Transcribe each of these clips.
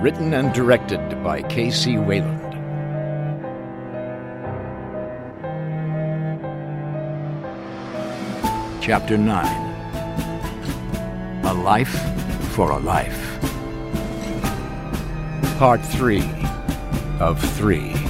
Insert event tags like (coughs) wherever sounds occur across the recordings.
Written and directed by K.C. Wayland. Chapter 9 A Life for a Life. Part 3 of 3.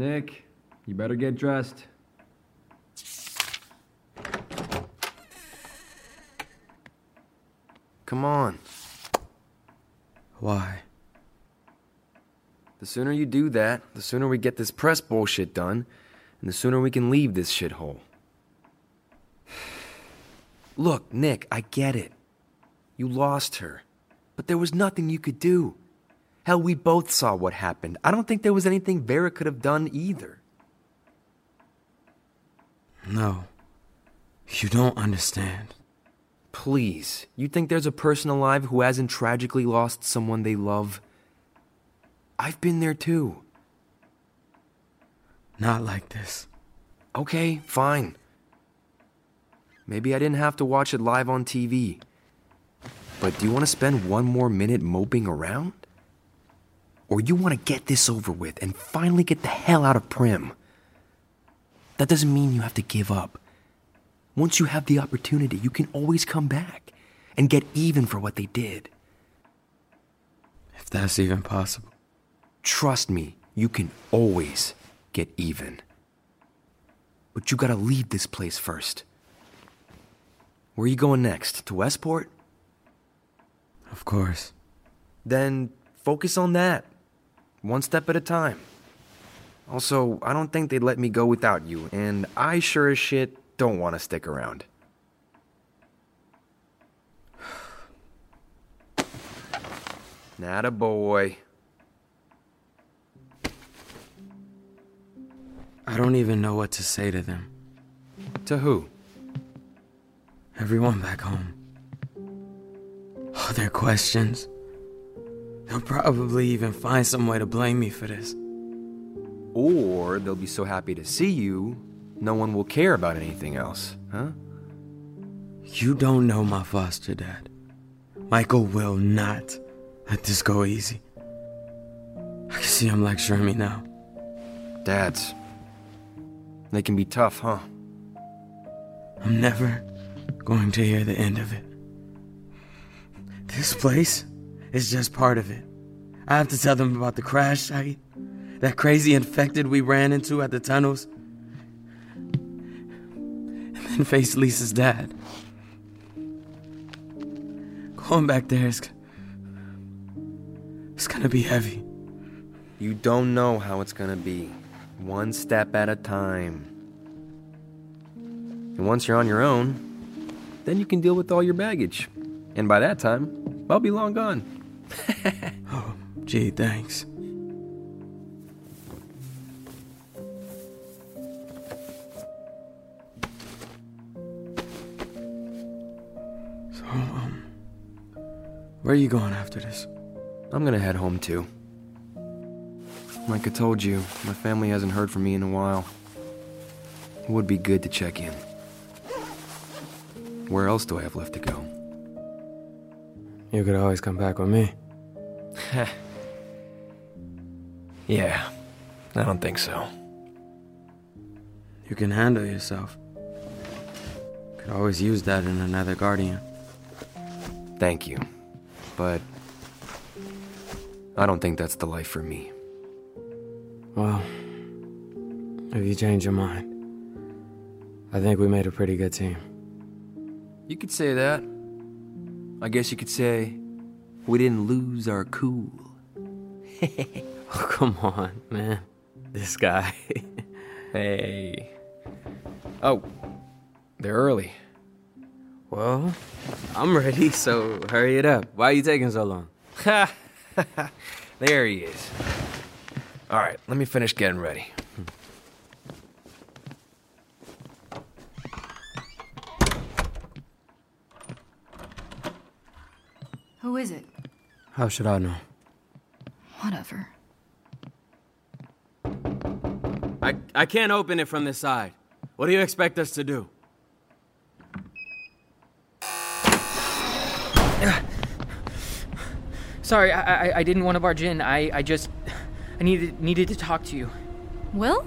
Nick, you better get dressed. Come on. Why? The sooner you do that, the sooner we get this press bullshit done, and the sooner we can leave this shithole. (sighs) Look, Nick, I get it. You lost her. But there was nothing you could do. Hell, we both saw what happened. I don't think there was anything Vera could have done either. No. You don't understand. Please, you think there's a person alive who hasn't tragically lost someone they love? I've been there too. Not like this. Okay, fine. Maybe I didn't have to watch it live on TV. But do you want to spend one more minute moping around? Or you want to get this over with and finally get the hell out of Prim? That doesn't mean you have to give up. Once you have the opportunity, you can always come back and get even for what they did. If that's even possible. Trust me, you can always get even. But you gotta leave this place first. Where are you going next? To Westport? Of course. Then focus on that. One step at a time. Also, I don't think they'd let me go without you, and I sure as shit don't want to stick around. (sighs) Not a boy. I don't even know what to say to them. To who? Everyone back home. All (sighs) their questions. They'll probably even find some way to blame me for this. Or they'll be so happy to see you, no one will care about anything else, huh? You don't know my foster dad. Michael will not let this go easy. I can see him lecturing me now. Dads. They can be tough, huh? I'm never going to hear the end of it. This place is just part of it. I have to tell them about the crash site, that crazy infected we ran into at the tunnels, and then face Lisa's dad. Going back there is. It's gonna be heavy. You don't know how it's gonna be. One step at a time. And once you're on your own, then you can deal with all your baggage. And by that time, I'll be long gone oh, (laughs) gee, thanks. So, um, where are you going after this? I'm gonna head home too. Like I told you, my family hasn't heard from me in a while. It would be good to check in. Where else do I have left to go? You could always come back with me. (laughs) Yeah, I don't think so. You can handle yourself. Could always use that in another guardian. Thank you. But I don't think that's the life for me. Well, if you change your mind, I think we made a pretty good team. You could say that. I guess you could say we didn't lose our cool. (laughs) Oh, come on, man. This guy. (laughs) Hey. Oh, they're early. well, I'm ready, so hurry it up. Why are you taking so long? Ha! (laughs) there he is. All right, let me finish getting ready. Who is it? How should I know? Whatever. I, I can't open it from this side. What do you expect us to do? (sighs) Sorry, I, I, I didn't want to barge in. I, I just, I needed needed to talk to you. Will?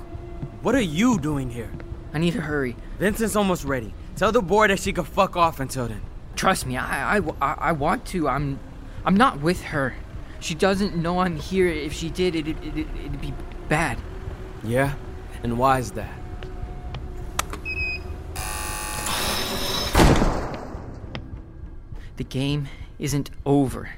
What are you doing here? I need to hurry. Vincent's almost ready. Tell the boy that she can fuck off until then. Trust me, I, I, I, I want to. I'm, I'm not with her. She doesn't know I'm here. If she did, it, it, it, it'd be bad. Yeah? And why is that? The game isn't over.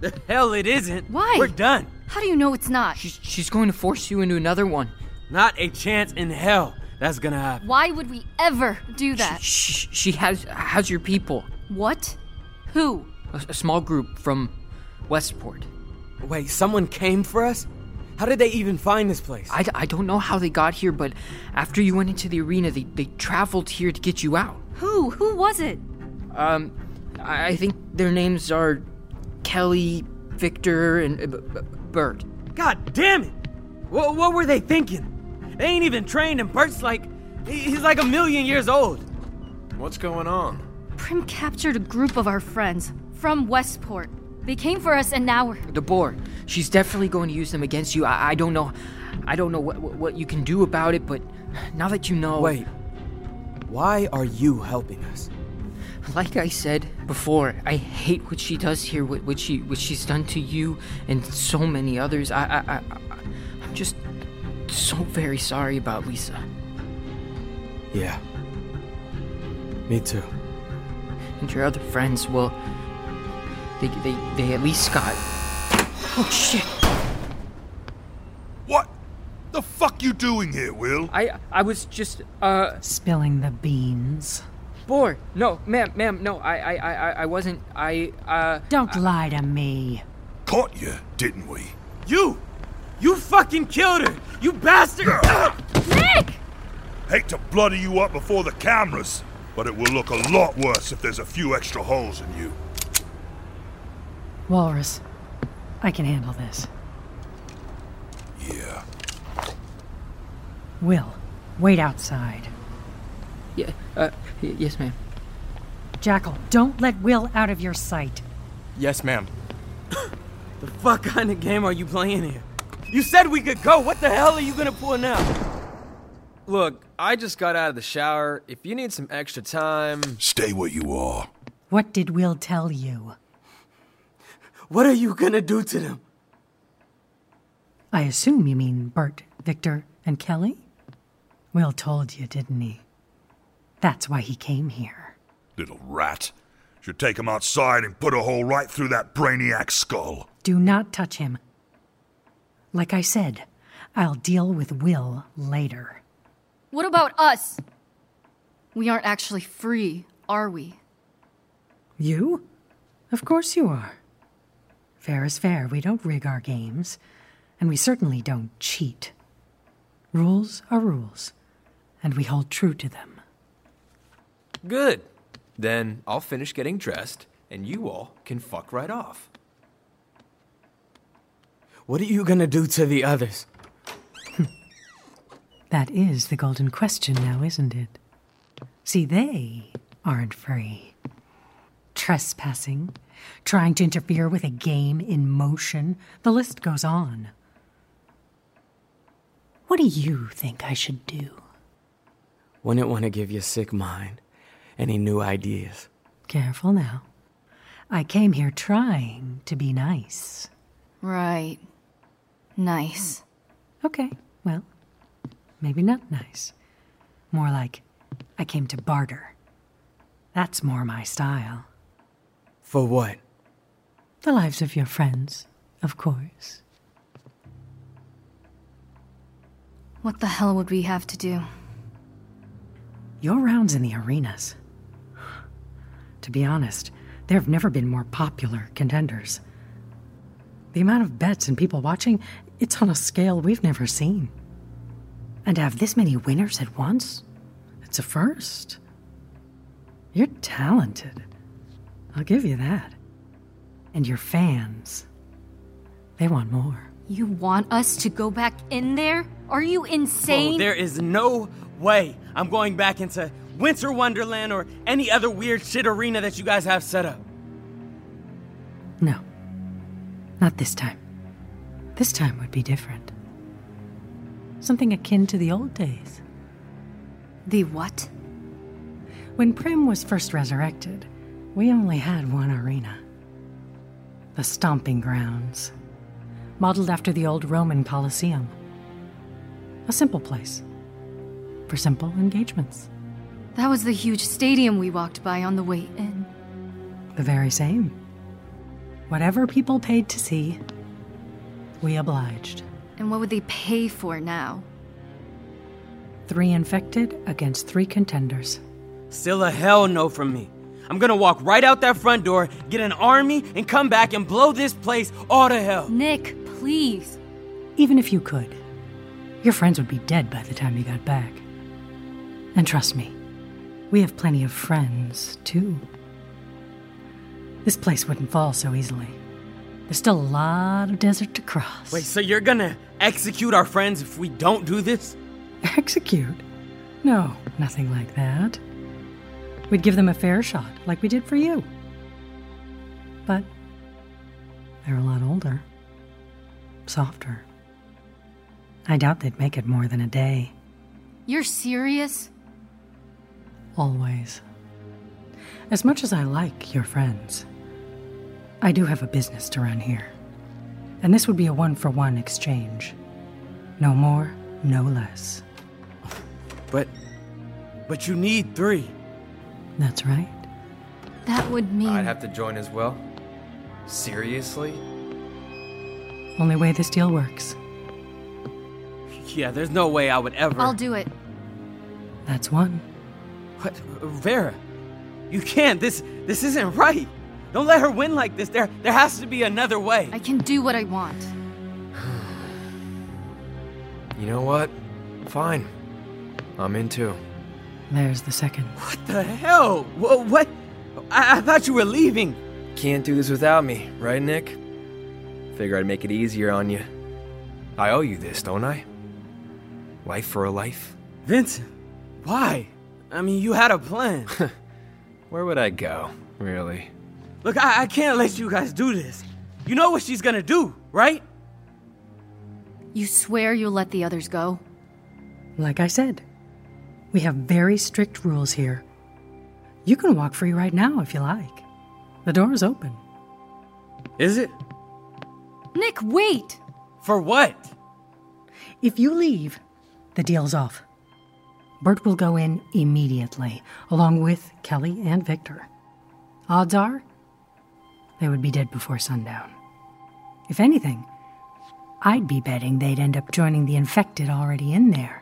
The hell it isn't. Why? We're done. How do you know it's not? She's, she's going to force you into another one. Not a chance in hell that's gonna happen. Why would we ever do that? She, she has has your people. What? Who? A, a small group from Westport. Wait, someone came for us? How did they even find this place? I, I don't know how they got here, but after you went into the arena, they, they traveled here to get you out. Who? Who was it? Um, I I think their names are Kelly, Victor, and uh, B- B- Bert. God damn it! What, what were they thinking? They ain't even trained, and Bert's like. He's like a million years old. What's going on? Prim captured a group of our friends from Westport. They came for us, and now we're. The Boar. She's definitely going to use them against you. I, I don't know. I don't know what, what what you can do about it, but now that you know. Wait. Why are you helping us? Like I said before, I hate what she does here. What, what she what she's done to you and so many others. I I, I I- I'm just so very sorry about Lisa. Yeah. Me too. And your other friends, well, they they they at least got. Oh shit! What the fuck you doing here, Will? I I was just uh Spilling the beans. bored. No, ma'am, ma'am, no, I I I I- I wasn't. I uh. Don't lie to me. Caught you, didn't we? You! You fucking killed her! You bastard! Nick! Hate to bloody you up before the cameras, but it will look a lot worse if there's a few extra holes in you. Walrus, I can handle this. Yeah. Will, wait outside. Yeah. Uh. y- yes, ma'am. Jackal, don't let Will out of your sight. Yes, ma'am. (coughs) the fuck kind of game are you playing here? You said we could go. What the hell are you gonna pull now? Look, I just got out of the shower. If you need some extra time. Stay where you are. What did Will tell you? What are you gonna do to them? I assume you mean Bert, Victor, and Kelly? Will told you, didn't he? That's why he came here. Little rat. Should take him outside and put a hole right through that brainiac skull. Do not touch him. Like I said, I'll deal with Will later. What about us? We aren't actually free, are we? You? Of course you are. Fair is fair. We don't rig our games. And we certainly don't cheat. Rules are rules, and we hold true to them. Good. Then I'll finish getting dressed, and you all can fuck right off. What are you gonna do to the others? (laughs) That is the golden question now, isn't it? See, they aren't free. Trespassing, trying to interfere with a game in motion, the list goes on. What do you think I should do? Wouldn't want to give your sick mind any new ideas. Careful now. I came here trying to be nice. Right. Nice. Okay, well, maybe not nice. More like I came to barter. That's more my style. For what? The lives of your friends, of course. What the hell would we have to do? Your rounds in the arenas. (gasps) To be honest, there have never been more popular contenders. The amount of bets and people watching, it's on a scale we've never seen. And to have this many winners at once, it's a first. You're talented. I'll give you that. And your fans, they want more. You want us to go back in there? Are you insane? Whoa, there is no way I'm going back into Winter Wonderland or any other weird shit arena that you guys have set up. No. Not this time. This time would be different. Something akin to the old days. The what? When Prim was first resurrected, we only had one arena the Stomping Grounds, modeled after the old Roman Colosseum. A simple place for simple engagements. That was the huge stadium we walked by on the way in. The very same. Whatever people paid to see, we obliged. And what would they pay for now? Three infected against three contenders. Still a hell no from me. I'm gonna walk right out that front door, get an army, and come back and blow this place all to hell. Nick, please. Even if you could, your friends would be dead by the time you got back. And trust me, we have plenty of friends, too. This place wouldn't fall so easily. There's still a lot of desert to cross. Wait, so you're gonna execute our friends if we don't do this? (laughs) Execute? No, nothing like that. We'd give them a fair shot, like we did for you. But they're a lot older, softer. I doubt they'd make it more than a day. You're serious? Always. As much as I like your friends, I do have a business to run here. And this would be a one for one exchange. No more, no less. But. But you need three. That's right. That would mean. I'd have to join as well. Seriously? Only way this deal works. Yeah, there's no way I would ever. I'll do it. That's one. What? Vera, you can't. This this isn't right. Don't let her win like this. There there has to be another way. I can do what I want. (sighs) You know what? Fine. I'm in too. There's the second. What the hell? What? what? I, I thought you were leaving. Can't do this without me, right, Nick? Figure I'd make it easier on you. I owe you this, don't I? Life for a life? Vincent, why? I mean, you had a plan. (laughs) Where would I go, really? Look, I, I can't let you guys do this. You know what she's gonna do, right? You swear you'll let the others go? Like I said, we have very strict rules here. You can walk free right now if you like. The door is open. Is it? Nick, wait! For what? If you leave, the deal's off. Bert will go in immediately, along with Kelly and Victor. Odds are, they would be dead before sundown. If anything, I'd be betting they'd end up joining the infected already in there.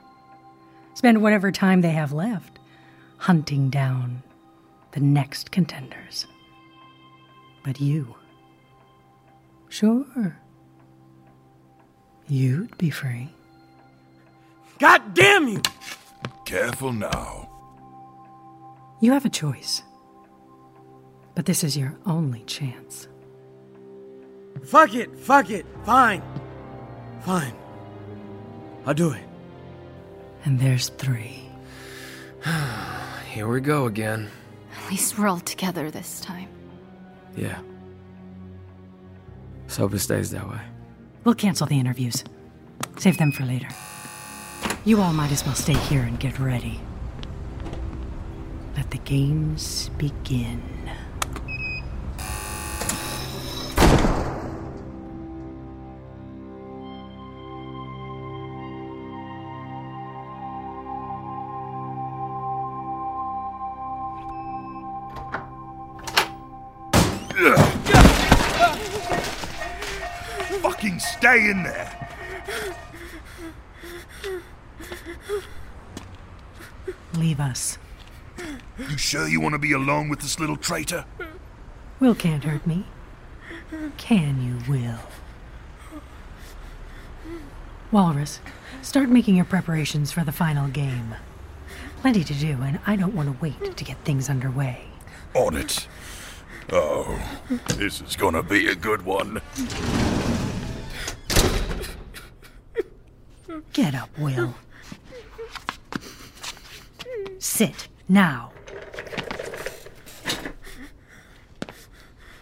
Spend whatever time they have left hunting down the next contenders. But you. Sure. You'd be free. God damn you! Careful now. You have a choice. But this is your only chance. Fuck it, fuck it, fine. Fine. I'll do it. And there's three. (sighs) Here we go again. At least we're all together this time. Yeah. So hope it stays that way. We'll cancel the interviews. Save them for later. You all might as well stay here and get ready. Let the games begin. Stay in there! Leave us. You sure you want to be alone with this little traitor? Will can't hurt me. Can you, Will? Walrus, start making your preparations for the final game. Plenty to do, and I don't want to wait to get things underway. On it. Oh, this is gonna be a good one. Get up, Will. Sit, now.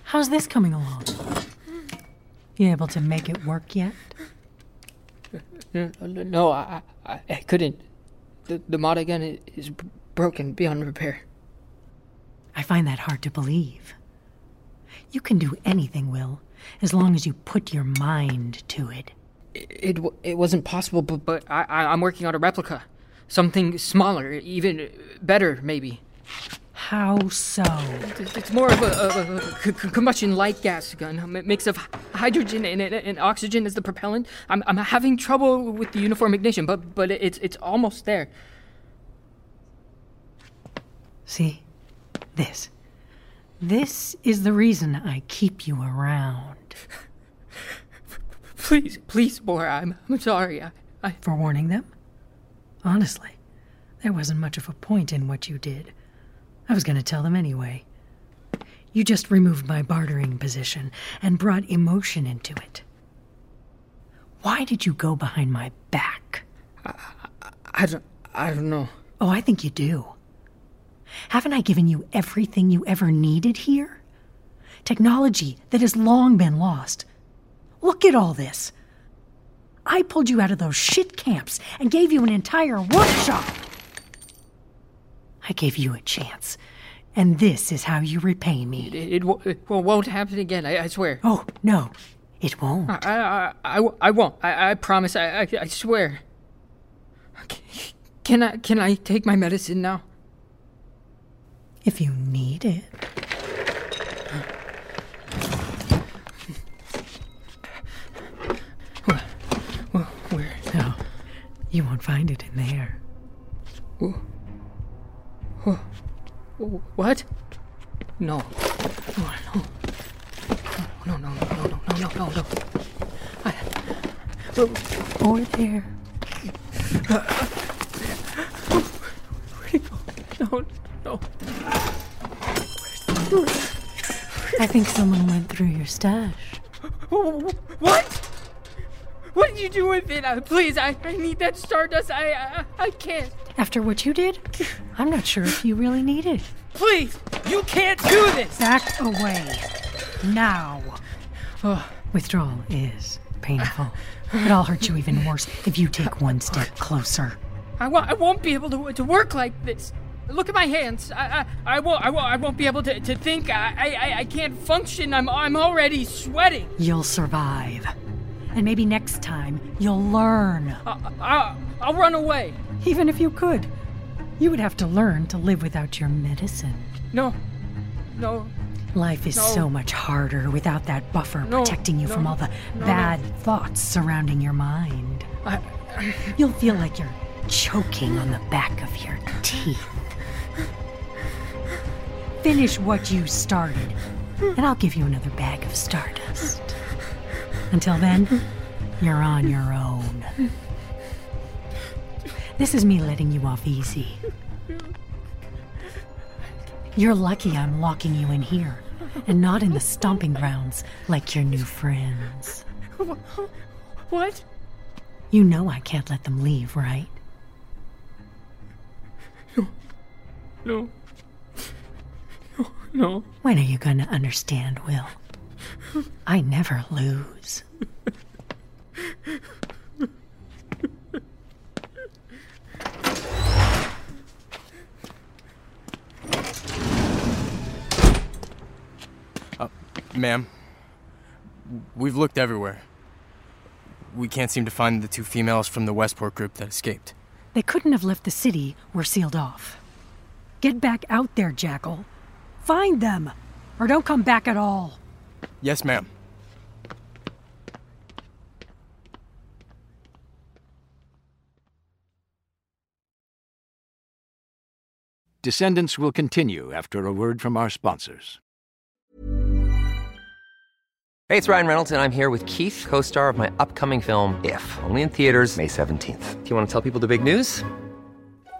How's this coming along? You able to make it work yet? Uh, no, I, I, I couldn't. The, the mod again is broken beyond repair. I find that hard to believe. You can do anything, Will, as long as you put your mind to it. It, it, it wasn't possible, but, but I, I, I'm working on a replica. Something smaller, even better, maybe. How so? It's more of a, a, a c- c- combustion light gas gun, a mix of hydrogen and, and, and oxygen as the propellant. I'm, I'm having trouble with the uniform ignition, but but it's it's almost there. See? This. This is the reason I keep you around. Please, please, boy, I'm I'm sorry. I, I For warning them? Honestly, there wasn't much of a point in what you did. I was going to tell them anyway. You just removed my bartering position and brought emotion into it. Why did you go behind my back? I I don't I don't know. Oh, I think you do. Haven't I given you everything you ever needed here? Technology that has long been lost. Look at all this. I pulled you out of those shit camps and gave you an entire workshop. I gave you a chance, and this is how you repay me. It, it, it won't happen again. I, I swear. Oh, no, it won't. I I won't. I, I promise. I, I I swear. Can I can I take my medicine now? If you need it. You won't find it in there. What? No. No, no. No, no, no, no, no, no, no, no, no. I, Or there. no, no. I think someone went through your stash. What? What did you do with it? Uh, please, I, I need that stardust. I, I I can't. After what you did, (laughs) I'm not sure if you really need it. Please, you can't do this. Back away. Now. Withdrawal is painful. But I'll hurt you even worse if you take one step closer. I won't. I won't be able to to work like this. Look at my hands. I I, I won't. I won't. I won't be able to, to think. I, I I can't function. I'm I'm already sweating. You'll survive. And maybe next time you'll learn. I, I, I'll run away. Even if you could, you would have to learn to live without your medicine. No, no. Life is No. so much harder without that buffer No, protecting you no, from all the bad thoughts surrounding your mind. I, You'll feel like you're choking on the back of your teeth. Finish what you started, and I'll give you another bag of stardust. Until then, you're on your own. This is me letting you off easy. You're lucky I'm locking you in here. and not in the stomping grounds like your new friends. What? You know I can't let them leave, right? No. No. No. No. When are you going to understand, Will? (laughs) I never lose. Uh, ma'am, we've looked everywhere. We can't seem to find the two females from the Westport group that escaped. They couldn't have left the city. We're sealed off. Get back out there, Jackal. Find them, or don't come back at all. Yes, ma'am. Descendants will continue after a word from our sponsors. Hey, it's Ryan Reynolds, and I'm here with Keith, co star of my upcoming film, If, only in theaters, May 17th. Do you want to tell people the big news?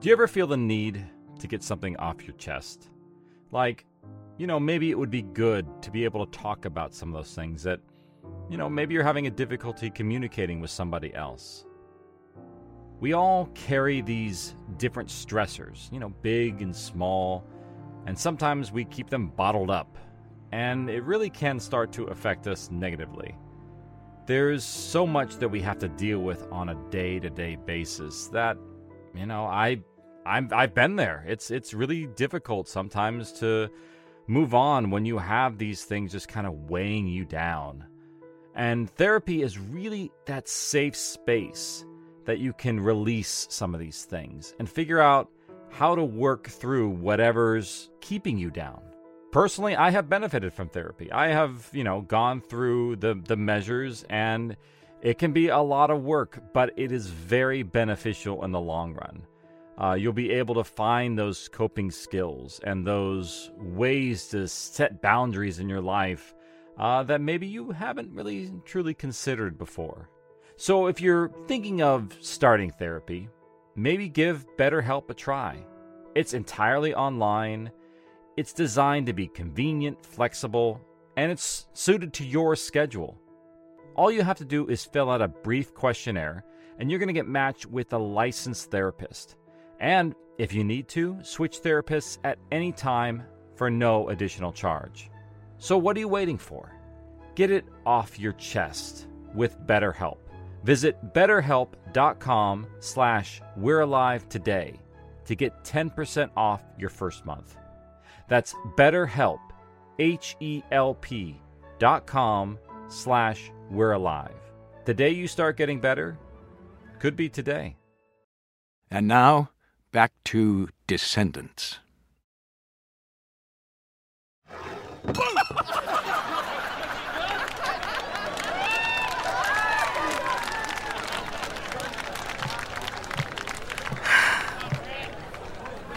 Do you ever feel the need to get something off your chest? Like, you know, maybe it would be good to be able to talk about some of those things that, you know, maybe you're having a difficulty communicating with somebody else. We all carry these different stressors, you know, big and small, and sometimes we keep them bottled up, and it really can start to affect us negatively. There's so much that we have to deal with on a day to day basis that you know, I I'm I've been there. It's it's really difficult sometimes to move on when you have these things just kind of weighing you down. And therapy is really that safe space that you can release some of these things and figure out how to work through whatever's keeping you down. Personally, I have benefited from therapy. I have, you know, gone through the the measures and it can be a lot of work, but it is very beneficial in the long run. Uh, you'll be able to find those coping skills and those ways to set boundaries in your life uh, that maybe you haven't really truly considered before. So, if you're thinking of starting therapy, maybe give BetterHelp a try. It's entirely online, it's designed to be convenient, flexible, and it's suited to your schedule. All you have to do is fill out a brief questionnaire, and you're going to get matched with a licensed therapist. And if you need to, switch therapists at any time for no additional charge. So what are you waiting for? Get it off your chest with BetterHelp. Visit betterhelp.com slash we're alive today to get 10% off your first month. That's betterhelp, H-E-L-P dot com slash we're alive. The day you start getting better could be today. And now, back to Descendants.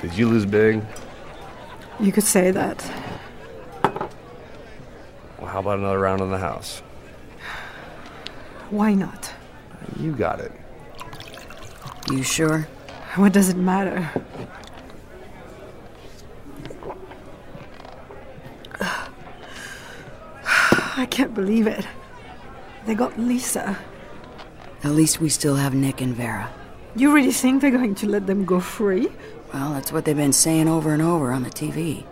Did you lose big? You could say that. Well, how about another round in the house? Why not? You got it. You sure? What does it matter? (sighs) I can't believe it. They got Lisa. At least we still have Nick and Vera. You really think they're going to let them go free? Well, that's what they've been saying over and over on the TV.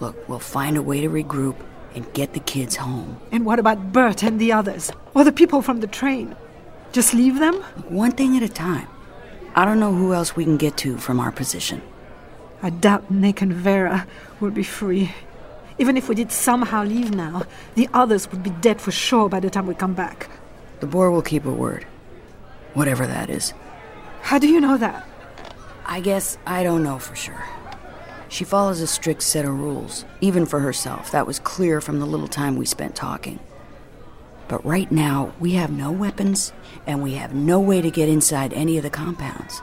Look, we'll find a way to regroup and get the kids home. And what about Bert and the others? Or the people from the train? Just leave them? One thing at a time. I don't know who else we can get to from our position. I doubt Nick and Vera will be free. Even if we did somehow leave now, the others would be dead for sure by the time we come back. The boar will keep her word. Whatever that is. How do you know that? I guess I don't know for sure. She follows a strict set of rules, even for herself. That was clear from the little time we spent talking. But right now, we have no weapons, and we have no way to get inside any of the compounds.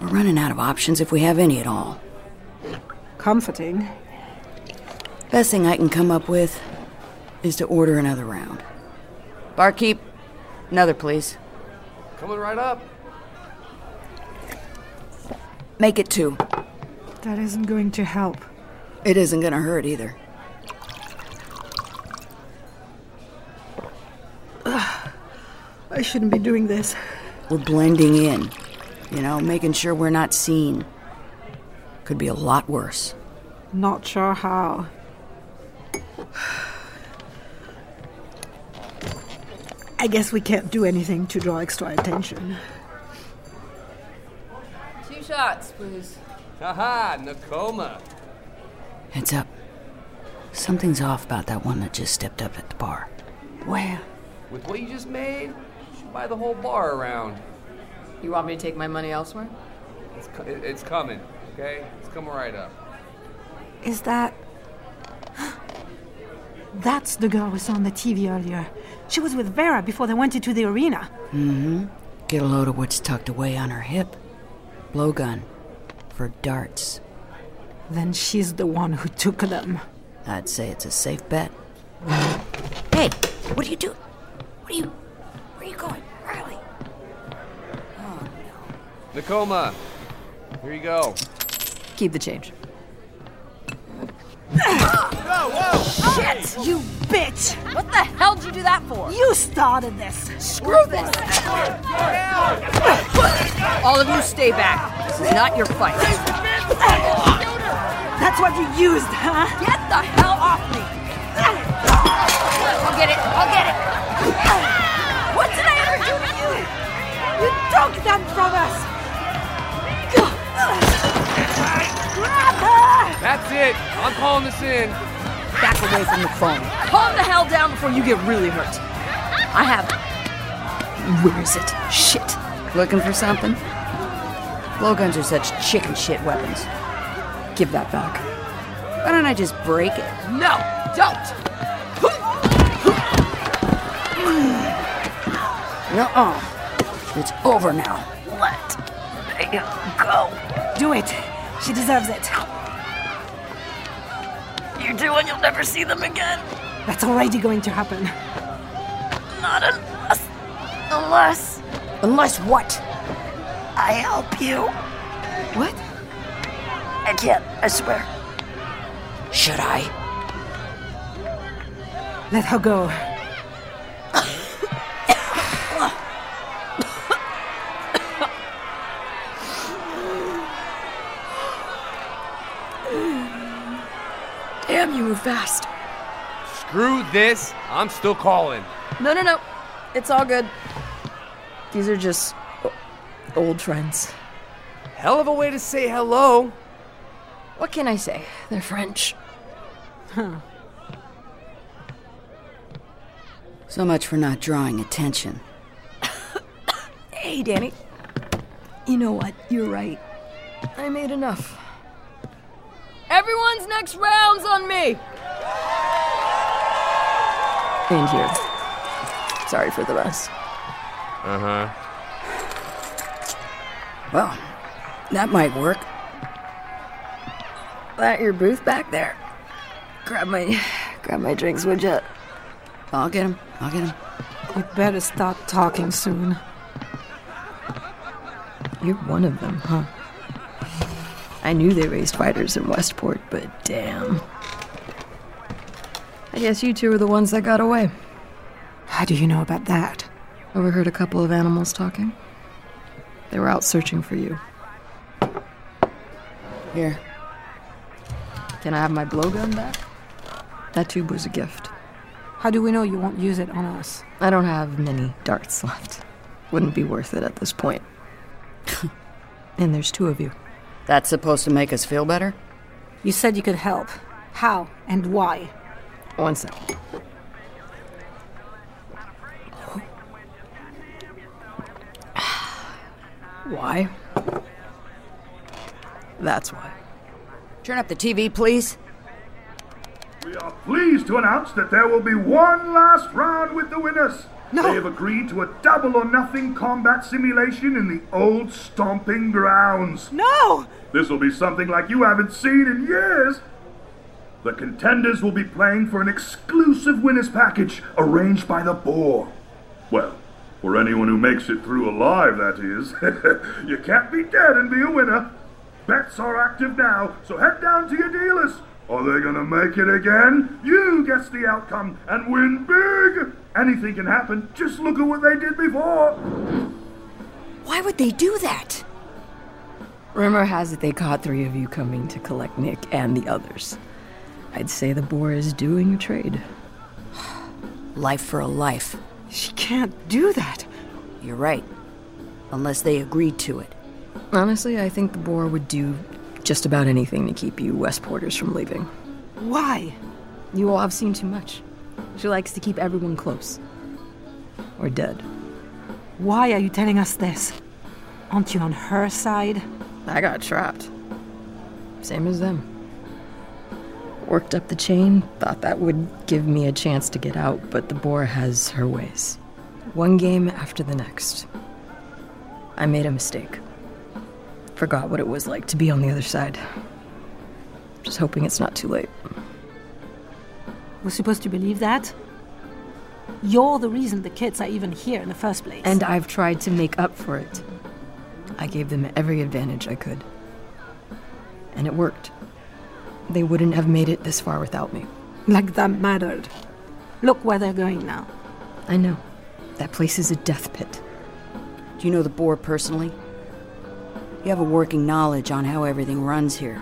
We're running out of options if we have any at all. Comforting. Best thing I can come up with is to order another round. Barkeep, another, please. Coming right up. Make it two. That isn't going to help. It isn't gonna hurt either. I shouldn't be doing this. We're blending in, you know, making sure we're not seen. Could be a lot worse. Not sure how. I guess we can't do anything to draw extra attention. Two shots, please. Haha, Nakoma. Heads up. Something's off about that one that just stepped up at the bar. Where? With what you just made, you should buy the whole bar around. You want me to take my money elsewhere? It's, co- it's coming, okay? It's coming right up. Is that. That's the girl we saw on the TV earlier. She was with Vera before they went into the arena. Mm-hmm. Get a load of what's tucked away on her hip. Blowgun. For darts. Then she's the one who took them. I'd say it's a safe bet. hey, what are you doing? What are you. Where are you going, Riley? Oh, no. Nakoma, here you go. Keep the change. Shit, you bitch! What the hell did you do that for? You started this. Screw this! All of you stay back. This is not your fight. That's what you used, huh? Get the hell off me! I'll get it. I'll get it. From us! Grab her! That's it. I'm calling this in. Back away from the phone. Calm the hell down before you get really hurt. I have. Where is it? Shit. Looking for something? Blowguns are such chicken shit weapons. Give that back. Why don't I just break it? No, don't. Nuh-uh. It's over now. Me go. Do it. She deserves it. You do and you'll never see them again. That's already going to happen. Not unless. Unless. Unless what? I help you. What? I can't, I swear. Should I? Let her go. Fast. Screw this. I'm still calling. No, no, no. It's all good. These are just old friends. Hell of a way to say hello. What can I say? They're French. Huh. So much for not drawing attention. (coughs) Hey, Danny. You know what? You're right. I made enough. Everyone's next round's on me! And here. Sorry for the mess. Uh huh. Well, that might work. That your booth back there? Grab my, grab my drinks, would ya? I'll get him. I'll get him. You better start talking soon. You're one of them, huh? I knew they raised fighters in Westport, but damn. I guess you two were the ones that got away. How do you know about that? Overheard a couple of animals talking. They were out searching for you. Here. Can I have my blowgun back? That tube was a gift. How do we know you won't use it on us? I don't have many darts left. Wouldn't be worth it at this point. (laughs) and there's two of you. That's supposed to make us feel better? You said you could help. How and why? One sec. Why? That's why. Turn up the TV, please. We are pleased to announce that there will be one last round with the winners. No. They have agreed to a double or nothing combat simulation in the old stomping grounds. No! This will be something like you haven't seen in years. The contenders will be playing for an exclusive winners package arranged by the boar. Well, for anyone who makes it through alive, that is. (laughs) you can't be dead and be a winner. Bets are active now, so head down to your dealers. Are they gonna make it again? You guess the outcome and win big! Anything can happen. Just look at what they did before. Why would they do that? Rumor has it they caught three of you coming to collect Nick and the others. I'd say the boar is doing a trade. (sighs) Life for a life. She can't do that. You're right. Unless they agreed to it. Honestly, I think the boar would do just about anything to keep you Westporters from leaving. Why? You all have seen too much. She likes to keep everyone close. Or dead. Why are you telling us this? Aren't you on her side? I got trapped. Same as them. Worked up the chain, thought that would give me a chance to get out, but the boar has her ways. One game after the next. I made a mistake. Forgot what it was like to be on the other side. Just hoping it's not too late. We're supposed to believe that? You're the reason the kids are even here in the first place. And I've tried to make up for it. I gave them every advantage I could. And it worked. They wouldn't have made it this far without me. Like that mattered. Look where they're going now. I know. That place is a death pit. Do you know the boar personally? You have a working knowledge on how everything runs here.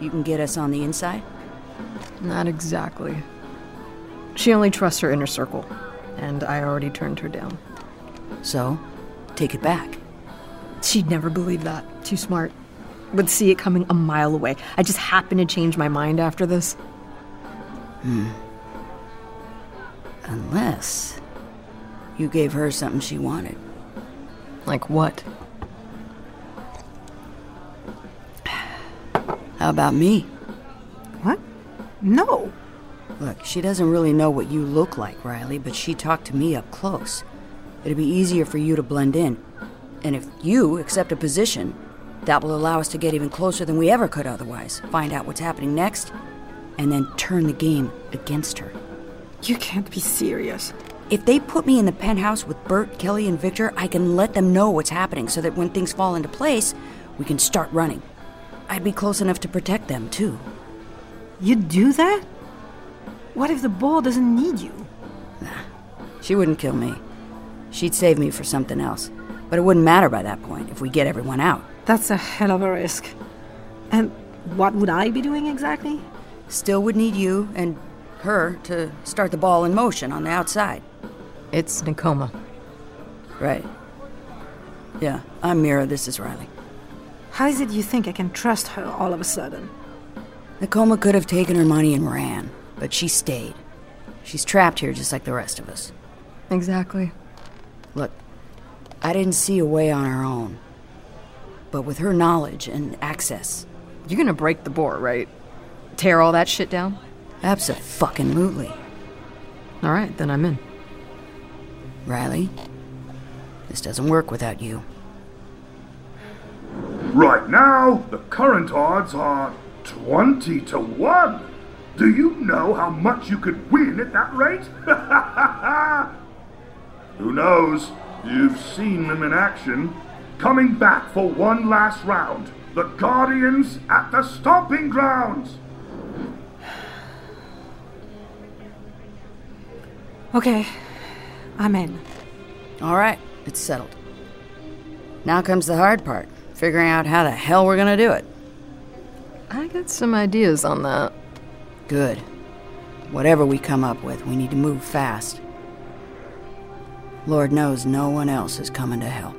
You can get us on the inside? Not exactly. She only trusts her inner circle, and I already turned her down. So, take it back. She'd never believe that. Too smart. Would see it coming a mile away. I just happened to change my mind after this. Hmm. Unless you gave her something she wanted. Like what? How about me? What? No. Look, she doesn't really know what you look like, Riley, but she talked to me up close. It'd be easier for you to blend in. And if you accept a position, that will allow us to get even closer than we ever could otherwise. Find out what's happening next, and then turn the game against her. You can't be serious. If they put me in the penthouse with Bert, Kelly, and Victor, I can let them know what's happening so that when things fall into place, we can start running. I'd be close enough to protect them, too. You'd do that? What if the Boar doesn't need you? Nah, she wouldn't kill me. She'd save me for something else. But it wouldn't matter by that point if we get everyone out. That's a hell of a risk. And what would I be doing exactly? Still would need you and her to start the ball in motion on the outside. It's Nakoma. Right. Yeah, I'm Mira, this is Riley. How is it you think I can trust her all of a sudden? Nakoma could have taken her money and ran, but she stayed. She's trapped here just like the rest of us. Exactly. Look, I didn't see a way on our own. But with her knowledge and access. You're gonna break the boar, right? Tear all that shit down? Abso-fucking-lutely. Alright, then I'm in. Riley, this doesn't work without you. Right now, the current odds are 20 to 1. Do you know how much you could win at that rate? (laughs) Who knows? You've seen them in action. Coming back for one last round. The Guardians at the Stomping Grounds. Okay, I'm in. All right, it's settled. Now comes the hard part figuring out how the hell we're gonna do it. I got some ideas on that. Good. Whatever we come up with, we need to move fast. Lord knows no one else is coming to help.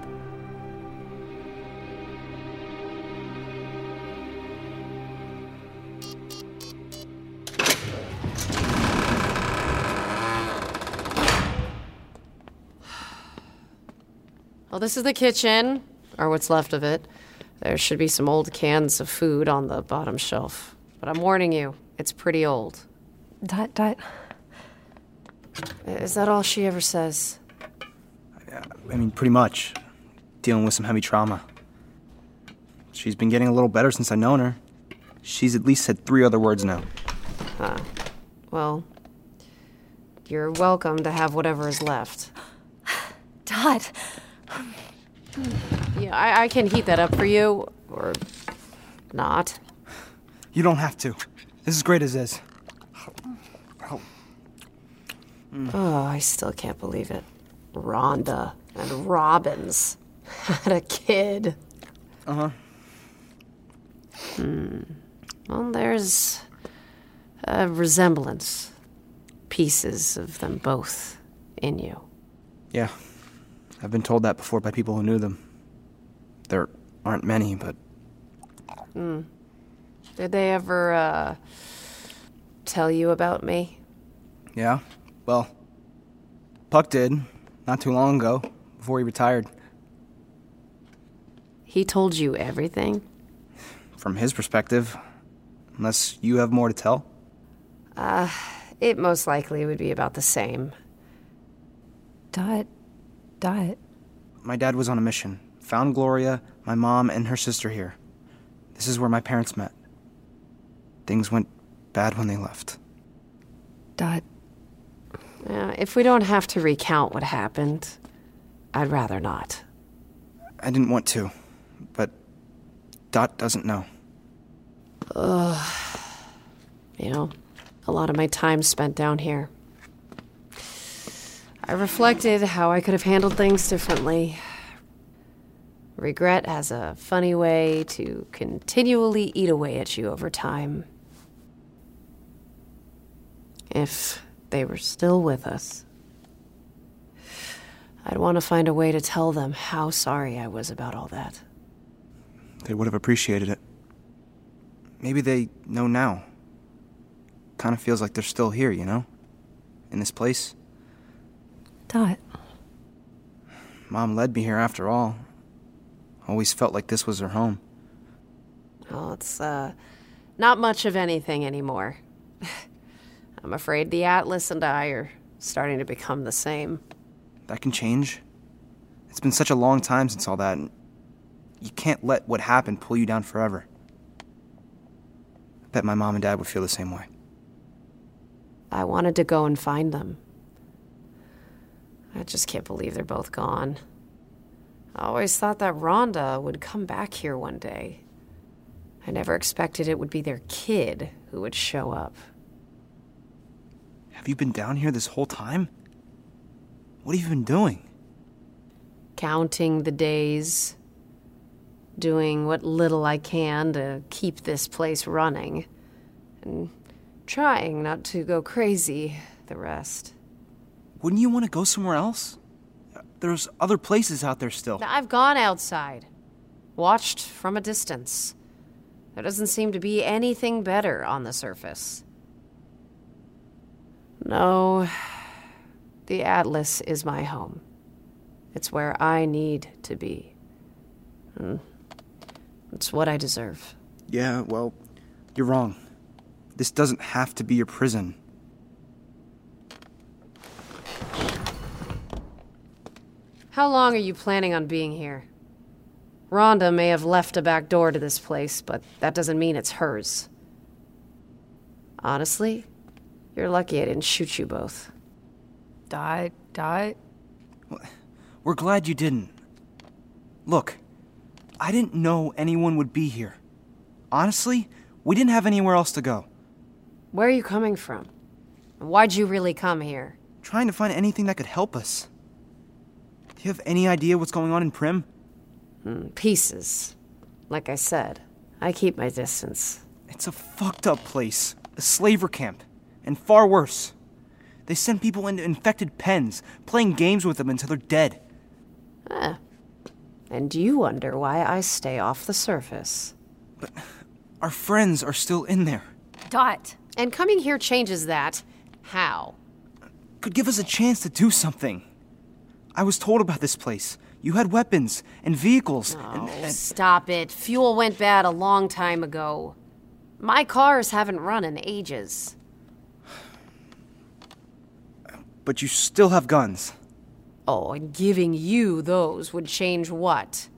Well, this is the kitchen, or what's left of it. There should be some old cans of food on the bottom shelf. But I'm warning you, it's pretty old. Dot, dot. Is that all she ever says? I mean, pretty much. Dealing with some heavy trauma. She's been getting a little better since I've known her. She's at least said three other words now. Huh. Well, you're welcome to have whatever is left. Dot. Yeah, I, I can heat that up for you, or not. You don't have to. This is great as is. Oh. Oh, I still can't believe it. Rhonda and Robbins (laughs) had a kid. Uh huh. Hmm. Well, there's a resemblance. Pieces of them both in you. Yeah. I've been told that before by people who knew them. There aren't many, but Hmm. Did they ever, uh, tell you about me? yeah. Well, Puck did, not too long ago, before he retired. He told you everything? From his perspective, unless you have more to tell. Uh, it most likely would be about the same. Dot. Dot. My dad was on a mission. Found Gloria, my mom, and her sister here. This is where my parents met. Things went bad when they left. Dot. Uh, if we don't have to recount what happened, I'd rather not. I didn't want to, but Dot doesn't know. Ugh. You know, a lot of my time spent down here. I reflected how I could have handled things differently. Regret has a funny way to continually eat away at you over time. If they were still with us, I'd want to find a way to tell them how sorry I was about all that. They would have appreciated it. Maybe they know now. Kind of feels like they're still here, you know? In this place. Dot. Mom led me here after all. Always felt like this was her home. Well, it's uh, not much of anything anymore. (laughs) I'm afraid the Atlas and I are starting to become the same. That can change. It's been such a long time since all that, and you can't let what happened pull you down forever. I bet my mom and dad would feel the same way. I wanted to go and find them. I just can't believe they're both gone. I always thought that Rhonda would come back here one day. I never expected it would be their kid who would show up. Have you been down here this whole time? What have you been doing? Counting the days, doing what little I can to keep this place running, and trying not to go crazy the rest. Wouldn't you want to go somewhere else? There's other places out there still. I've gone outside, watched from a distance. There doesn't seem to be anything better on the surface. No, (sighs) the Atlas is my home. It's where I need to be. And it's what I deserve. Yeah, well, you're wrong. This doesn't have to be your prison. How long are you planning on being here? Rhonda may have left a back door to this place, but that doesn't mean it's hers. Honestly, you're lucky I didn't shoot you both. Die, die. We're glad you didn't. Look, I didn't know anyone would be here. Honestly, we didn't have anywhere else to go. Where are you coming from? And Why'd you really come here? Trying to find anything that could help us. Do you have any idea what's going on in Prim? Hmm, pieces. Like I said, I keep my distance. It's a fucked up place. A slaver camp. And far worse. They send people into infected pens, playing games with them until they're dead. Ah. And you wonder why I stay off the surface. But our friends are still in there. Dot. And coming here changes that. How? Could give us a chance to do something. I was told about this place. You had weapons and vehicles. Oh, stop it. Fuel went bad a long time ago. My cars haven't run in ages. But you still have guns. Oh, and giving you those would change what?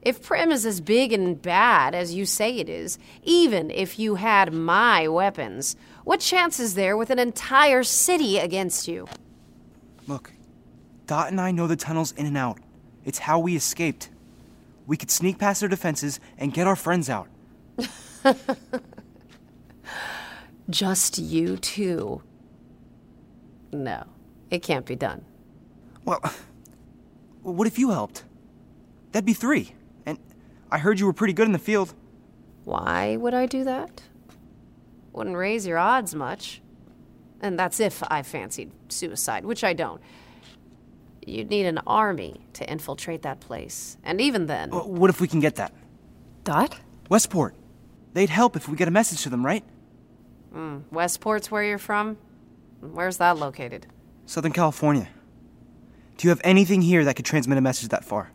If Prim is as big and bad as you say it is, even if you had my weapons, what chance is there with an entire city against you? Look, Dot and I know the tunnels in and out. It's how we escaped. We could sneak past their defenses and get our friends out. (laughs) Just you two. No, it can't be done. Well, (sighs) what if you helped? That'd be three. And I heard you were pretty good in the field. Why would I do that? Wouldn't raise your odds much. And that's if I fancied suicide, which I don't. You'd need an army to infiltrate that place. And even then. Uh, What if we can get that? Dot? Westport. They'd help if we get a message to them, right? Mm, Westport's where you're from? Where's that located? Southern California. Do you have anything here that could transmit a message that far?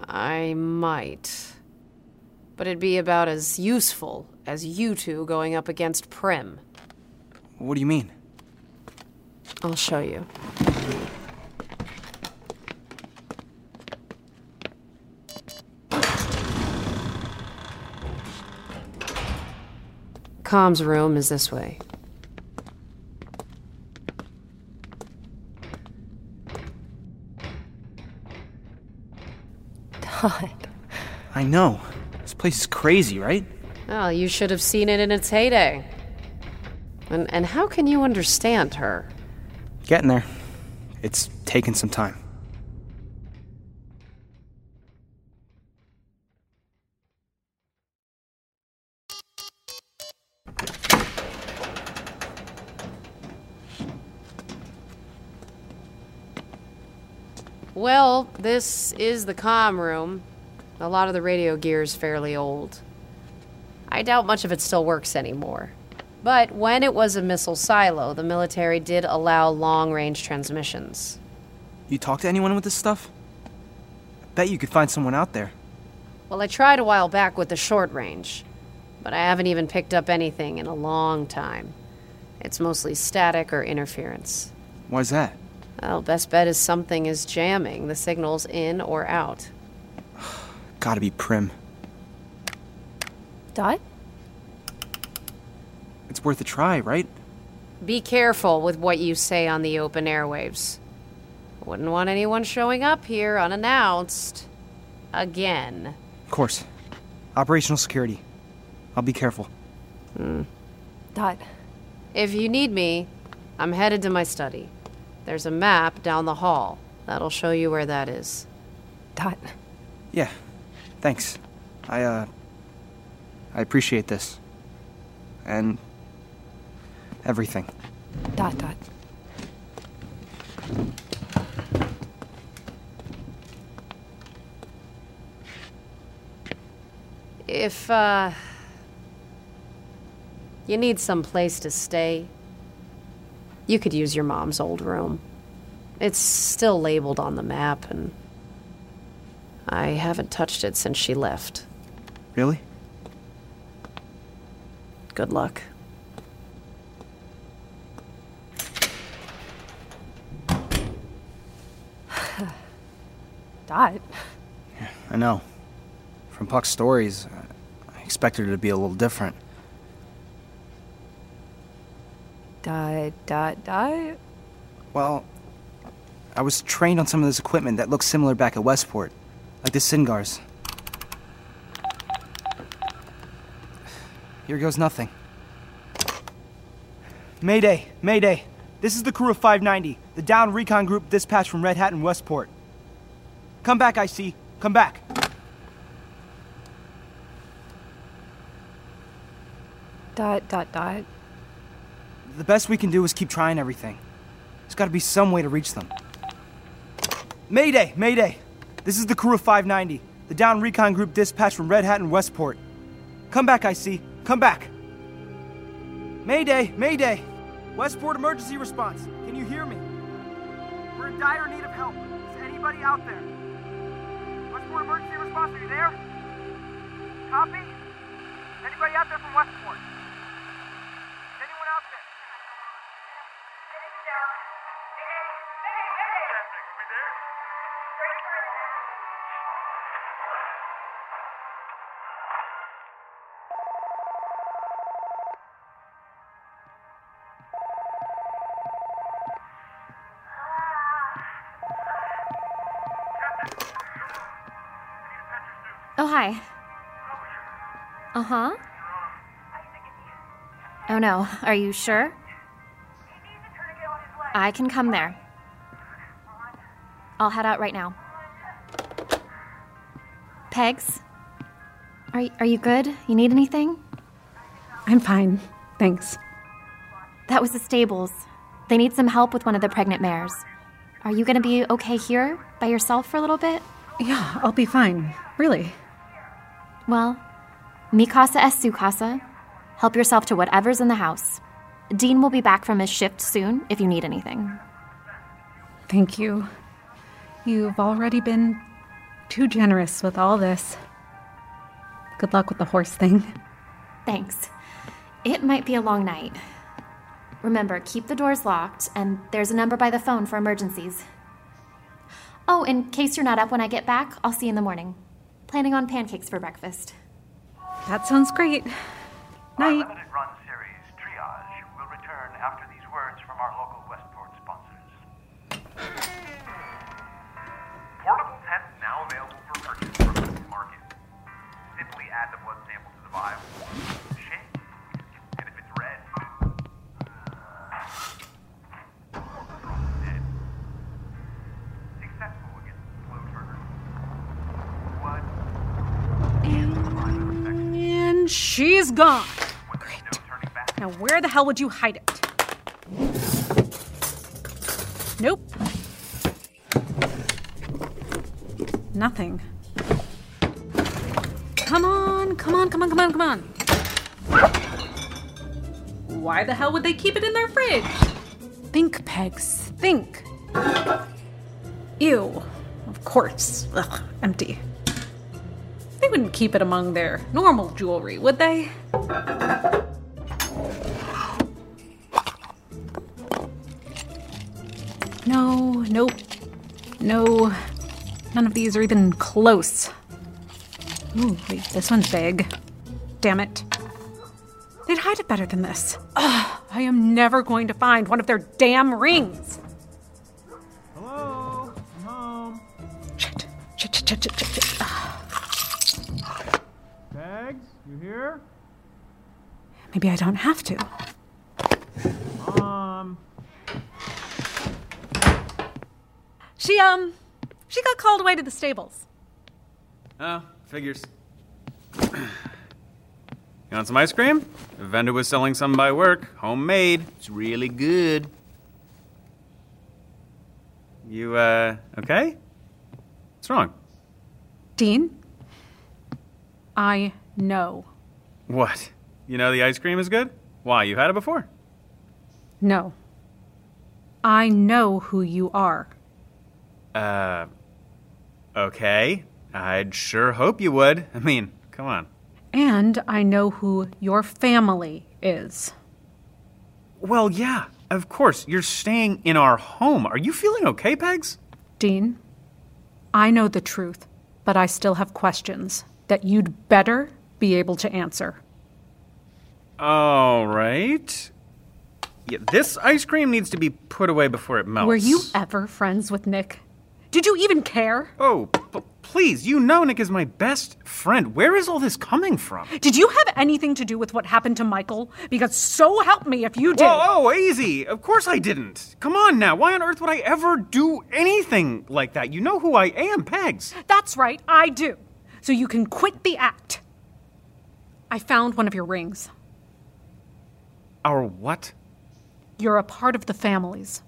I might. But it'd be about as useful as you two going up against Prim. What do you mean? I'll show you. Com's room is this way. Dot. (laughs) I know. This place is crazy, right? Well, you should have seen it in its heyday. And, and how can you understand her? Getting there. It's taken some time. Well, this is the comm room. A lot of the radio gear is fairly old. I doubt much of it still works anymore. But when it was a missile silo, the military did allow long range transmissions. You talk to anyone with this stuff? I bet you could find someone out there. Well, I tried a while back with the short range, but I haven't even picked up anything in a long time. It's mostly static or interference. Why's that? Well, best bet is something is jamming the signals in or out. (sighs) Gotta be Prim. Dot? It's worth a try, right? Be careful with what you say on the open airwaves. Wouldn't want anyone showing up here unannounced. Again. Of course. Operational security. I'll be careful. Hmm. Dot. If you need me, I'm headed to my study. There's a map down the hall. That'll show you where that is. Dot. Yeah. Thanks. I, uh. I appreciate this. And. everything. Dot, dot. If, uh. You need some place to stay. You could use your mom's old room. It's still labeled on the map, and. I haven't touched it since she left. Really? Good luck. (sighs) Dot. Yeah, I know. From Puck's stories, I expected her to be a little different. Dot, dot, dot. Well, I was trained on some of this equipment that looks similar back at Westport, like the SINCGARS. Here goes nothing. Mayday! Mayday! This is the crew of 590, the down recon group dispatched from Red Hat in Westport. Come back, IC. Come back. Dot, dot, dot. The best we can do is keep trying everything. There's gotta be some way to reach them. Mayday! Mayday! This is the crew of 590, the down recon group dispatched from Red Hat in Westport. Come back, IC. Come back. Mayday! Mayday! Westport emergency response. Can you hear me? We're in dire need of help. Is anybody out there? Westport emergency response, are you there? Copy? Anybody out there from Westport? Hi. Uh huh. Oh no, are you sure? I can come there. I'll head out right now. Pegs? Are, are you good? You need anything? I'm fine. Thanks. That was the stables. They need some help with one of the pregnant mares. Are you gonna be okay here by yourself for a little bit? Yeah, I'll be fine. Really. Well, mi casa es su casa. Help yourself to whatever's in the house. Dean will be back from his shift soon if you need anything. Thank you. You've already been too generous with all this. Good luck with the horse thing. Thanks. It might be a long night. Remember, keep the doors locked, and there's a number by the phone for emergencies. Oh, in case you're not up when I get back, I'll see you in the morning. Planning on pancakes for breakfast. That sounds great. Our Night. limited run series, Triage, will return after these words from our local Westport sponsors. Portable test now available for purchase from the market. Simply add the blood sample to the vial, And she's gone. Great. Now, where the hell would you hide it? Nope. Nothing. Come on, come on, come on, come on, come on. Why the hell would they keep it in their fridge? Think, Pegs, think. Ew. Of course. Ugh, empty. Wouldn't keep it among their normal jewelry, would they? No, nope, no. None of these are even close. Ooh, wait, this one's big. Damn it. They'd hide it better than this. Ugh, I am never going to find one of their damn rings. Hello? I'm home. Shit, shit, shit, shit, shit, shit. Pegs? You here? Maybe I don't have to. Mom. She, um, she got called away to the stables. Oh, figures. (clears throat) you want some ice cream? The vendor was selling some by work. Homemade. It's really good. You, uh, okay? What's wrong? Dean, I know. What? You know the ice cream is good? Why? You've had it before? No. I know who you are. Uh, okay. I'd sure hope you would. I mean, come on. And I know who your family is. Well, yeah, of course. You're staying in our home. Are you feeling okay, Pegs? Dean, I know the truth, but I still have questions that you'd better be able to answer. All right. Yeah, this ice cream needs to be put away before it melts. Were you ever friends with Nick? Did you even care? Oh, p- please, you know Nick is my best friend. Where is all this coming from? Did you have anything to do with what happened to Michael? Because so help me if you did. Whoa, oh, oh, easy. Of course I didn't. Come on now. Why on earth would I ever do anything like that? You know who I am, Pegs. That's right, I do. So you can quit the act. I found one of your rings. Our what? You're a part of the families.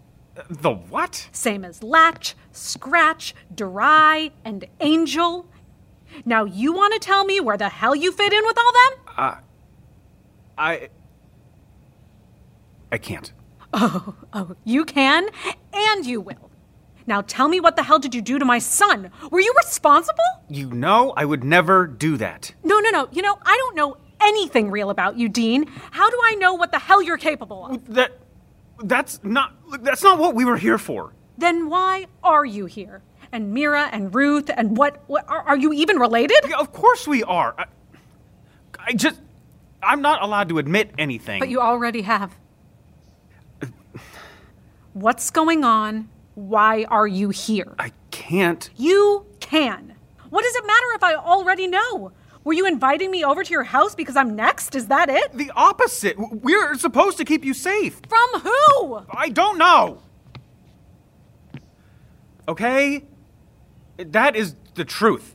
The what? Same as Latch, Scratch, Durai, and Angel. Now you want to tell me where the hell you fit in with all them? Uh, I. I can't. (laughs) Oh, oh, you can, and you will. Now tell me what the hell did you do to my son? Were you responsible? You know I would never do that. No, no, no. You know, I don't know anything real about you, Dean. How do I know what the hell you're capable of? That that's not that's not what we were here for. Then why are you here? And Mira and Ruth and what, what are, are you even related? Yeah, of course we are. I, I just I'm not allowed to admit anything. But you already have. What's going on? Why are you here? I can't. You can. What does it matter if I already know? Were you inviting me over to your house because I'm next? Is that it? The opposite. We're supposed to keep you safe. From who? I don't know. Okay? That is the truth.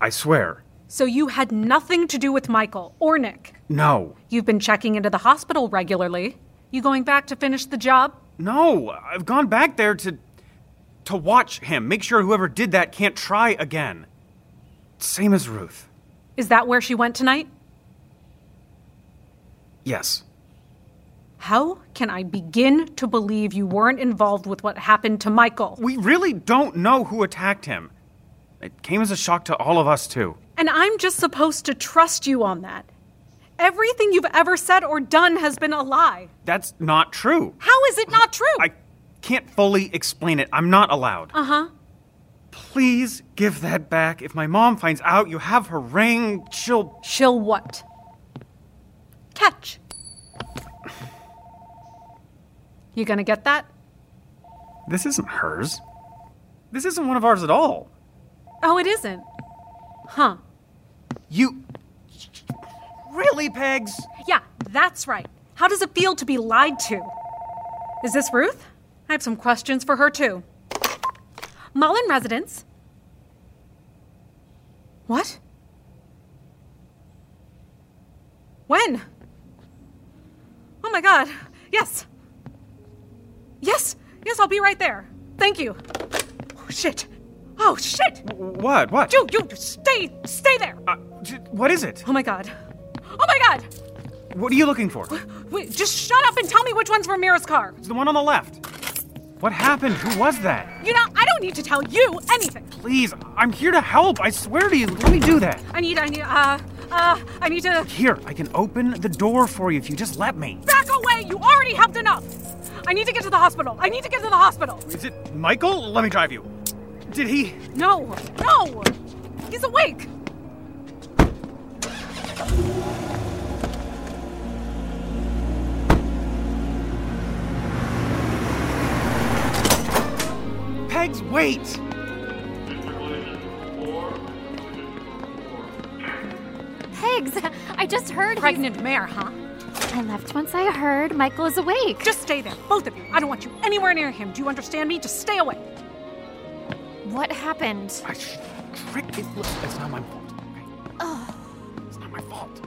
I swear. So you had nothing to do with Michael or Nick. No. You've been checking into the hospital regularly. You going back to finish the job? No. I've gone back there to to watch him, make sure whoever did that can't try again. Same as Ruth. Is that where she went tonight? Yes. How can I begin to believe you weren't involved with what happened to Michael? We really don't know who attacked him. It came as a shock to all of us, too. And I'm just supposed to trust you on that. Everything you've ever said or done has been a lie. That's not true. How is it not true? I can't fully explain it. I'm not allowed. Uh huh. Please give that back. If my mom finds out you have her ring, she'll. She'll what? Catch. You gonna get that? This isn't hers. This isn't one of ours at all. Oh, it isn't. Huh. You. Really, Pegs? Yeah, that's right. How does it feel to be lied to? Is this Ruth? I have some questions for her, too. Mullen residence. What? When? Oh my god. Yes. Yes. Yes, I'll be right there. Thank you. Oh, shit. Oh, shit. What? What? You, you, stay, stay there. Uh, what is it? Oh my god. Oh my god. What are you looking for? Wait, just shut up and tell me which one's Ramira's car. It's the one on the left. What happened? Who was that? You know, I don't need to tell you anything. Please, I'm here to help. I swear to you. Let me do that. I need, I need, uh, uh, I need to. Here, I can open the door for you if you just let me. Back away! You already helped enough! I need to get to the hospital. I need to get to the hospital. Is it Michael? Let me drive you. Did he? No, no! He's awake! Pegs, wait! Pegs! I just heard. Pregnant mare, huh? I left once I heard Michael is awake. Just stay there, both of you. I don't want you anywhere near him. Do you understand me? Just stay away. What happened? I tricked it. It's not my fault. Okay? Oh. It's not my fault.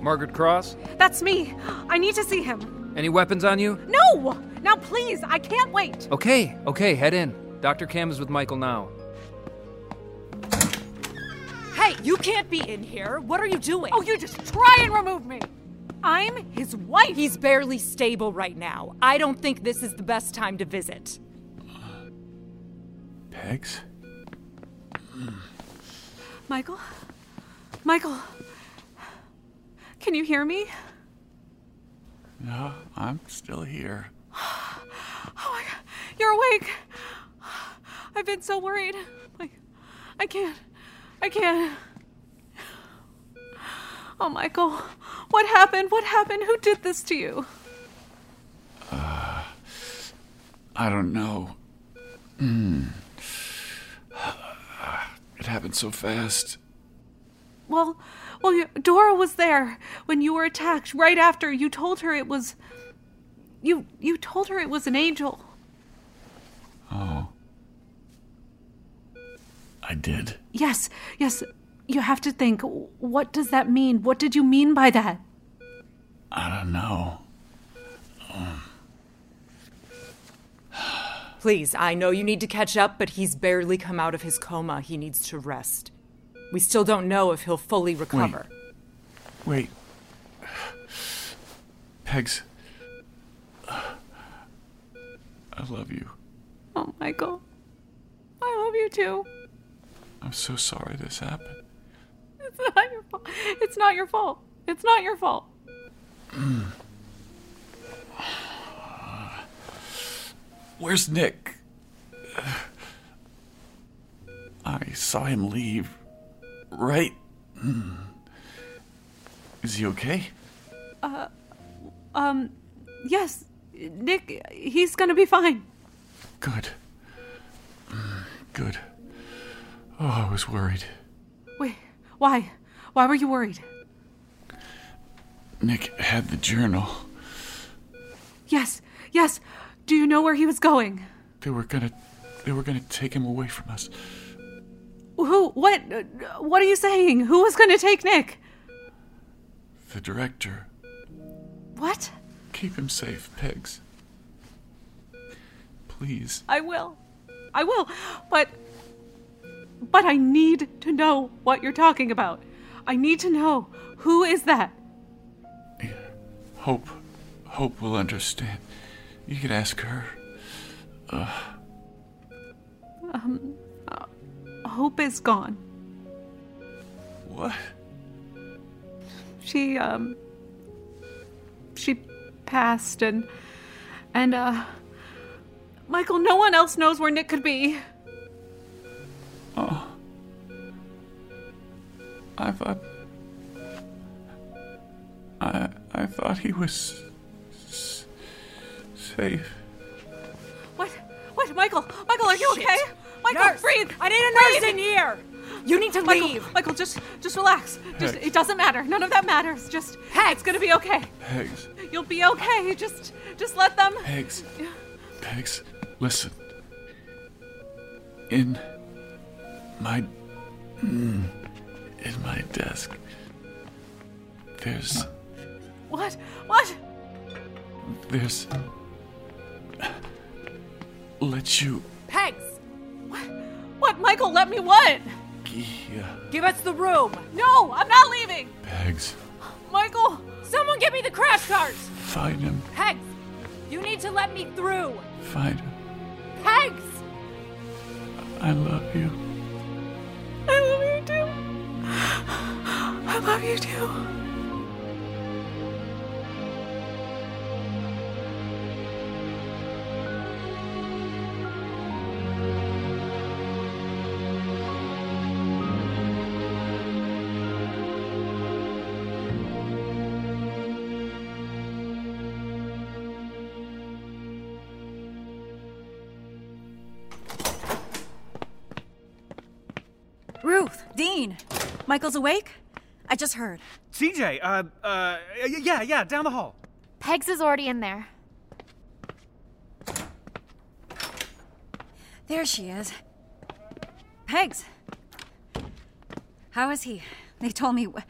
Margaret Cross? That's me. I need to see him. Any weapons on you? No! Now, please, I can't wait. Okay, okay, head in. Dr. Cam is with Michael now. Hey, you can't be in here. What are you doing? Oh, you just try and remove me. I'm his wife. He's barely stable right now. I don't think this is the best time to visit. Pegs? Michael? Michael? Can you hear me? No, I'm still here. Oh my god, you're awake. I've been so worried. I, I can't. I can't. Oh, Michael, what happened? What happened? Who did this to you? Uh, I don't know. Mm. It happened so fast. Well, well, Dora was there when you were attacked. Right after you told her it was. You you told her it was an angel. Oh. I did. Yes, yes. You have to think. What does that mean? What did you mean by that? I don't know. Um. Please, I know you need to catch up, but he's barely come out of his coma. He needs to rest. We still don't know if he'll fully recover. Wait. Wait. Pegs. I love you. Oh, Michael. I love you too. I'm so sorry this happened. It's not your fault. It's not your fault. It's not your fault. (clears throat) Where's Nick? I saw him leave. Right? Hmm. Is he okay? Uh, um, yes, Nick, he's gonna be fine. Good. Mm, Good. Oh, I was worried. Wait, why? Why were you worried? Nick had the journal. Yes, yes. Do you know where he was going? They were gonna they were gonna take him away from us. Who? What? What are you saying? Who was gonna take Nick? The director. What? Keep him safe, Pegs. Please. I will. I will. But. But I need to know what you're talking about. I need to know who is that? Hope Hope will understand. You can ask her. Uh, Um, Hope is gone. what? She, um. She passed and. And, uh. Michael, no one else knows where Nick could be. Oh. I thought. I I thought he was s- safe. What? What? Michael? Michael, are you okay? Michael, Nurse! breathe! I need a nurse Breathe! in here! You need to Michael, leave. Michael, just just relax. Just it doesn't matter. None of that matters. Just it's gonna be okay. Pegs. You'll be okay. Just just let them. Pegs. Pegs. Listen. In my mm, in my desk. There's What? What? there's let you Pegs. What? What? Michael, let me what? yeah, Give us the room. No, I'm not leaving. Pegs. Michael, someone get me the crash cart. Find him. Pegs, you need to let me through. Find him. Pegs. I love you. I love you too. I love you too. Michael's awake? I just heard. CJ, uh, uh, yeah, yeah, down the hall. Pegs is already in there. There she is. Pegs. How is he? They told me. wh-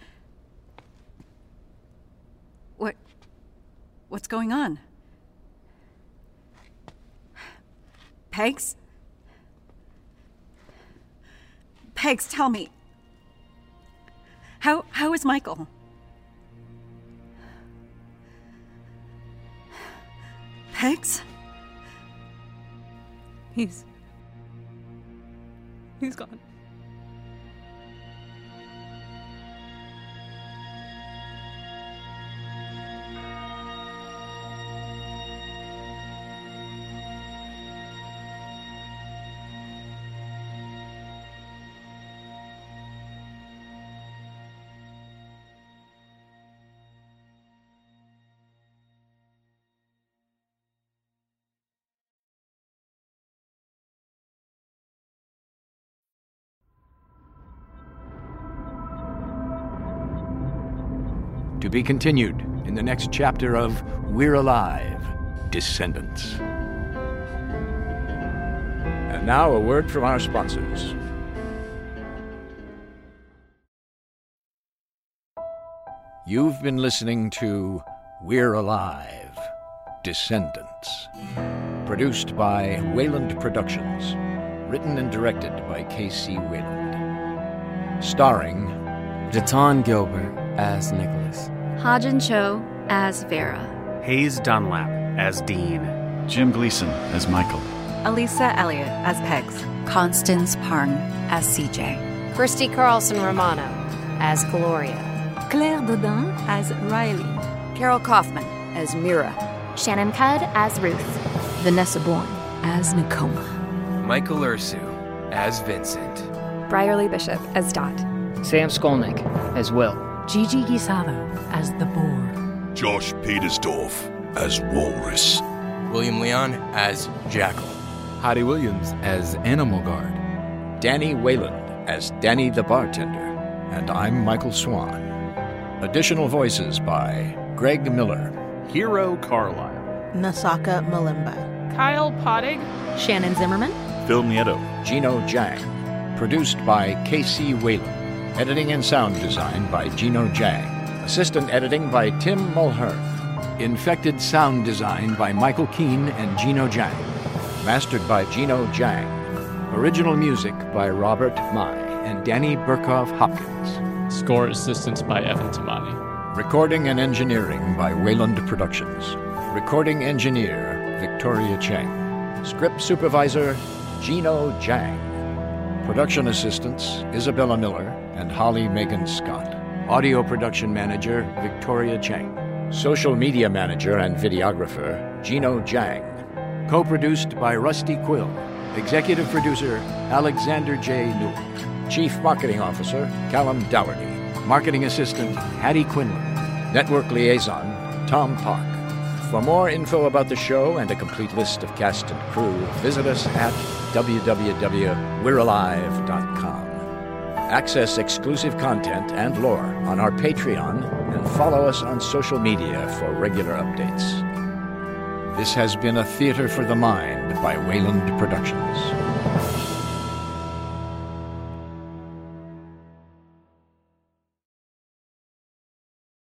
What? What's going on? Pegs? Pegs, tell me. How how is Michael? Pegs? He's. He's gone. Be continued in the next chapter of We're Alive Descendants. And now a word from our sponsors. You've been listening to We're Alive Descendants. Produced by Wayland Productions. Written and directed by K.C. Wayland. Starring Jaton Gilbert as Nicholas. Hajin Cho as Vera. Hayes Dunlap as Dean. Jim Gleason as Michael. Elisa Elliott as Pegs. Constance Parn as CJ. Christy Carlson Romano as Gloria. Claire Dodin as Riley. Carol Kaufman as Mira. Shannon Cudd as Ruth. Vanessa Bourne as Nakoma. Michael Ursu as Vincent. Brierly Bishop as Dot. Sam Skolnick as Will. Gigi Guisado as the boar. Josh Petersdorf as Walrus. William Leon as Jackal. Heidi Williams as Animal Guard. Danny Wayland as Danny the Bartender. And I'm Michael Swan. Additional voices by Greg Miller. Hero Carlisle. Nasaka Malimba. Kyle Pottig. Shannon Zimmerman. Phil Nieto. Gino Jang. Produced by Casey Wayland. Editing and sound design by Gino Jang. Assistant editing by Tim Mulhern. Infected sound design by Michael Keane and Gino Jang. Mastered by Gino Jang. Original music by Robert Mai and Danny Burkhoff Hopkins. Score assistance by Evan Tamani. Recording and engineering by Wayland Productions. Recording engineer Victoria Cheng. Script supervisor Gino Jang. Production assistants Isabella Miller and Holly Megan Scott. Audio production manager Victoria Cheng. Social media manager and videographer Gino Jang. Co produced by Rusty Quill. Executive producer Alexander J. Newall. Chief Marketing Officer Callum Dougherty. Marketing Assistant Hattie Quinlan. Network Liaison Tom Park. For more info about the show and a complete list of cast and crew, visit us at www.we'realive.com. Access exclusive content and lore on our Patreon and follow us on social media for regular updates. This has been a Theater for the Mind by Wayland Productions.